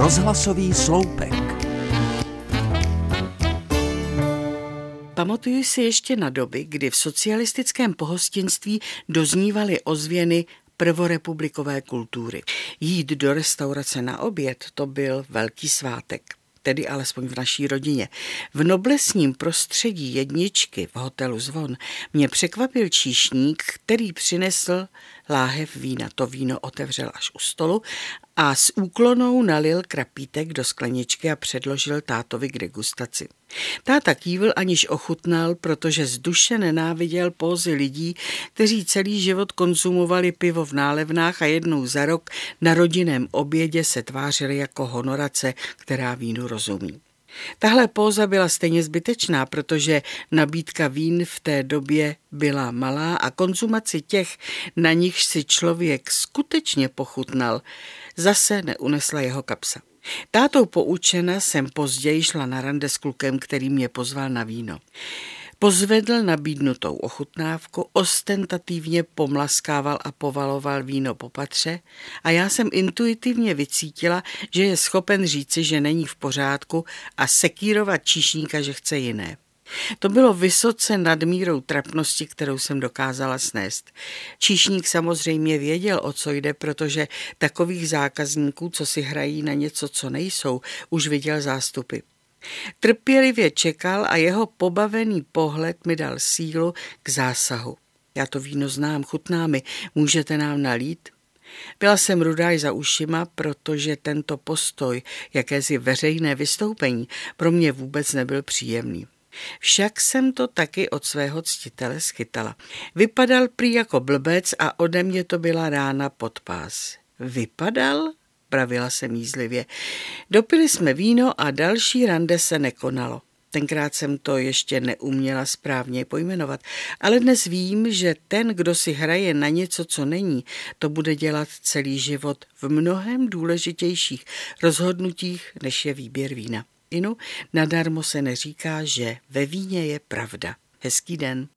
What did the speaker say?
Rozhlasový sloupek. Pamatuju si ještě na doby, kdy v socialistickém pohostinství doznívaly ozvěny prvorepublikové kultury. Jít do restaurace na oběd to byl velký svátek tedy alespoň v naší rodině. V noblesním prostředí jedničky v hotelu Zvon mě překvapil číšník, který přinesl láhev vína. To víno otevřel až u stolu a s úklonou nalil krapítek do skleničky a předložil tátovi k degustaci. Táta kývil aniž ochutnal, protože z duše nenáviděl pózy lidí, kteří celý život konzumovali pivo v nálevnách a jednou za rok na rodinném obědě se tvářili jako honorace, která vínu rozumí. Tahle póza byla stejně zbytečná, protože nabídka vín v té době byla malá a konzumaci těch, na nichž si člověk skutečně pochutnal, zase neunesla jeho kapsa. Tátou poučena jsem později šla na rande s klukem, který mě pozval na víno. Pozvedl nabídnutou ochutnávku, ostentativně pomlaskával a povaloval víno po patře a já jsem intuitivně vycítila, že je schopen říci, že není v pořádku a sekírovat číšníka, že chce jiné. To bylo vysoce nad mírou trapnosti, kterou jsem dokázala snést. Číšník samozřejmě věděl, o co jde, protože takových zákazníků, co si hrají na něco, co nejsou, už viděl zástupy. Trpělivě čekal a jeho pobavený pohled mi dal sílu k zásahu. Já to víno znám, chutná mi, můžete nám nalít? Byla jsem rudáj za ušima, protože tento postoj, jakési veřejné vystoupení, pro mě vůbec nebyl příjemný. Však jsem to taky od svého ctitele schytala. Vypadal prý jako blbec a ode mě to byla rána pod pás. Vypadal? Pravila se mízlivě. Dopili jsme víno a další rande se nekonalo. Tenkrát jsem to ještě neuměla správně pojmenovat, ale dnes vím, že ten, kdo si hraje na něco, co není, to bude dělat celý život v mnohem důležitějších rozhodnutích, než je výběr vína. Inu, nadarmo se neříká, že ve víně je pravda. Hezký den.